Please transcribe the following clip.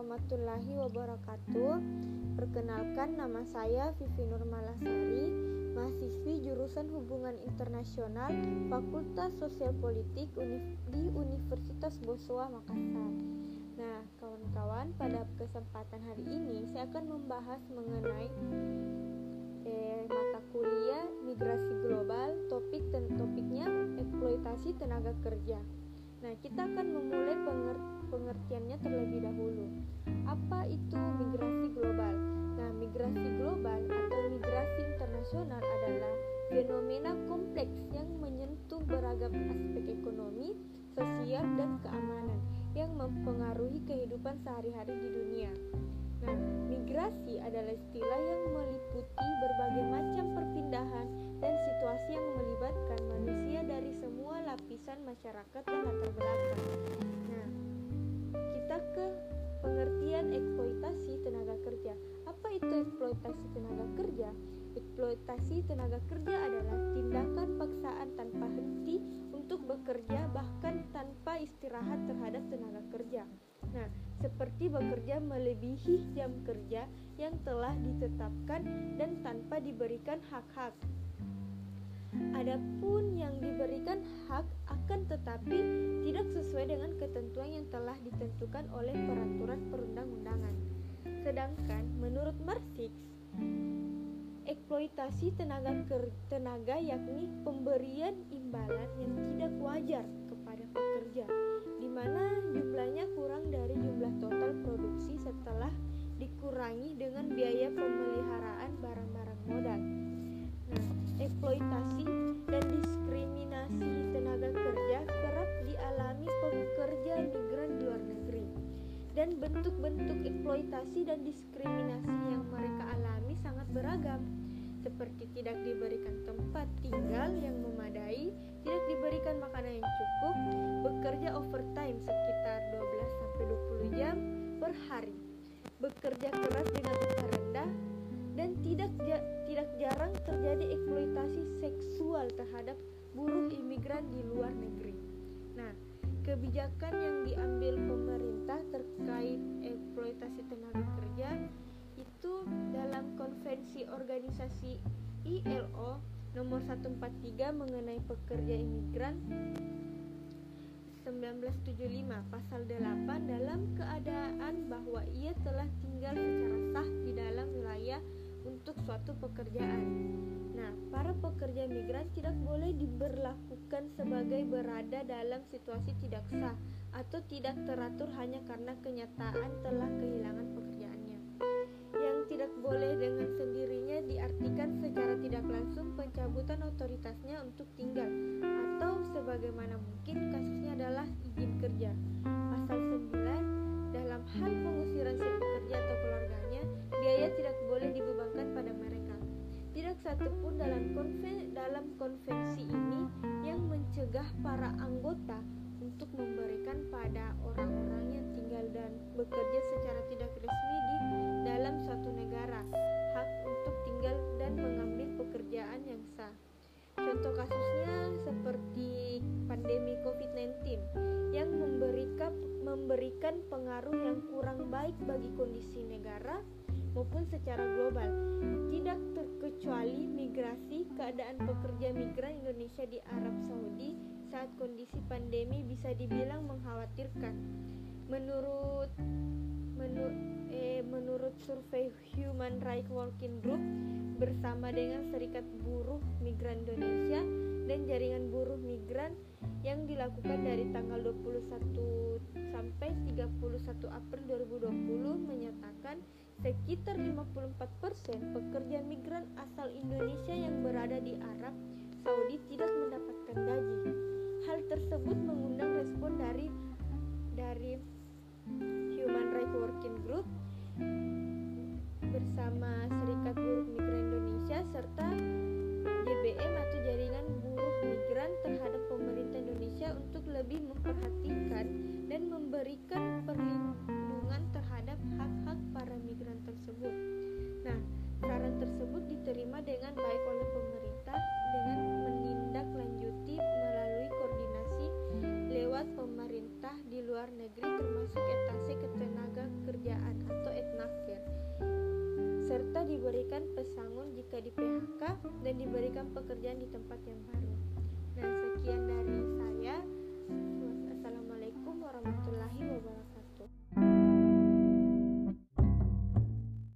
warahmatullahi wabarakatuh. Perkenalkan nama saya Vivi Nurmalasari, mahasiswi jurusan Hubungan Internasional Fakultas Sosial Politik di Universitas Boswa Makassar. Nah, kawan-kawan, pada kesempatan hari ini saya akan membahas mengenai eh, mata kuliah migrasi global. Topik dan topiknya eksploitasi tenaga kerja. Nah, kita akan memulai pengertiannya terlebih dahulu. Apa itu migrasi global? Nah, migrasi global atau migrasi internasional adalah fenomena kompleks yang menyentuh beragam aspek ekonomi, sosial, dan keamanan yang mempengaruhi kehidupan sehari-hari di dunia. Nah, migrasi adalah istilah yang meliputi berbagai macam perpindahan dan situasi yang melibatkan manusia lapisan masyarakat dan latar belakang. Nah, kita ke pengertian eksploitasi tenaga kerja. Apa itu eksploitasi tenaga kerja? Eksploitasi tenaga kerja adalah tindakan paksaan tanpa henti untuk bekerja bahkan tanpa istirahat terhadap tenaga kerja. Nah, seperti bekerja melebihi jam kerja yang telah ditetapkan dan tanpa diberikan hak-hak. Adapun yang diberikan ketentuan yang telah ditentukan oleh peraturan perundang-undangan. Sedangkan menurut Marx, eksploitasi tenaga tenaga yakni pemberian imbalan yang tidak wajar kepada pekerja di mana jumlahnya kurang dari jumlah total bentuk-bentuk eksploitasi dan diskriminasi yang mereka alami sangat beragam seperti tidak diberikan tempat tinggal yang memadai, tidak diberikan makanan yang cukup, bekerja overtime sekitar 12 sampai 20 jam per hari, bekerja keras dengan upah rendah, dan tidak tidak jarang terjadi eksploitasi seksual terhadap buruh imigran di luar negeri. Nah, kebijakan yang diambil pemerintah terkait eksploitasi tenaga kerja itu dalam konvensi organisasi ILO nomor 143 mengenai pekerja imigran 1975 pasal 8 dalam keadaan bahwa ia telah tinggal secara sah di dalam wilayah untuk suatu pekerjaan. Nah, para pekerja migran tidak boleh diberlakukan sebagai berada dalam situasi tidak sah atau tidak teratur hanya karena kenyataan telah kehilangan tidak boleh dengan sendirinya diartikan secara tidak langsung para anggota untuk memberikan pada orang-orang yang tinggal dan bekerja secara tidak resmi di dalam suatu negara hak untuk tinggal dan mengambil pekerjaan yang sah. Contoh kasusnya seperti pandemi COVID-19 yang memberikan memberikan pengaruh yang kurang baik bagi kondisi negara maupun secara global. Tidak terkecuali migrasi keadaan pekerja migran Indonesia di Arab Saudi saat kondisi pandemi bisa dibilang mengkhawatirkan. Menurut menur, eh, menurut survei Human Rights Working Group bersama dengan Serikat Buruh Migran Indonesia dan Jaringan Buruh Migran yang dilakukan dari tanggal 21 sampai 31 April 2020 menyatakan sekitar 54% pekerja migran asal Indonesia yang berada di Arab Saudi tidak mendapatkan gaji. Hal tersebut mengundang respon dari dari Human Rights Working Group bersama Serikat Buruh Migran Indonesia serta luar negeri termasuk etasi ketenaga kerjaan atau etnaker serta diberikan pesangon jika di PHK dan diberikan pekerjaan di tempat yang baru.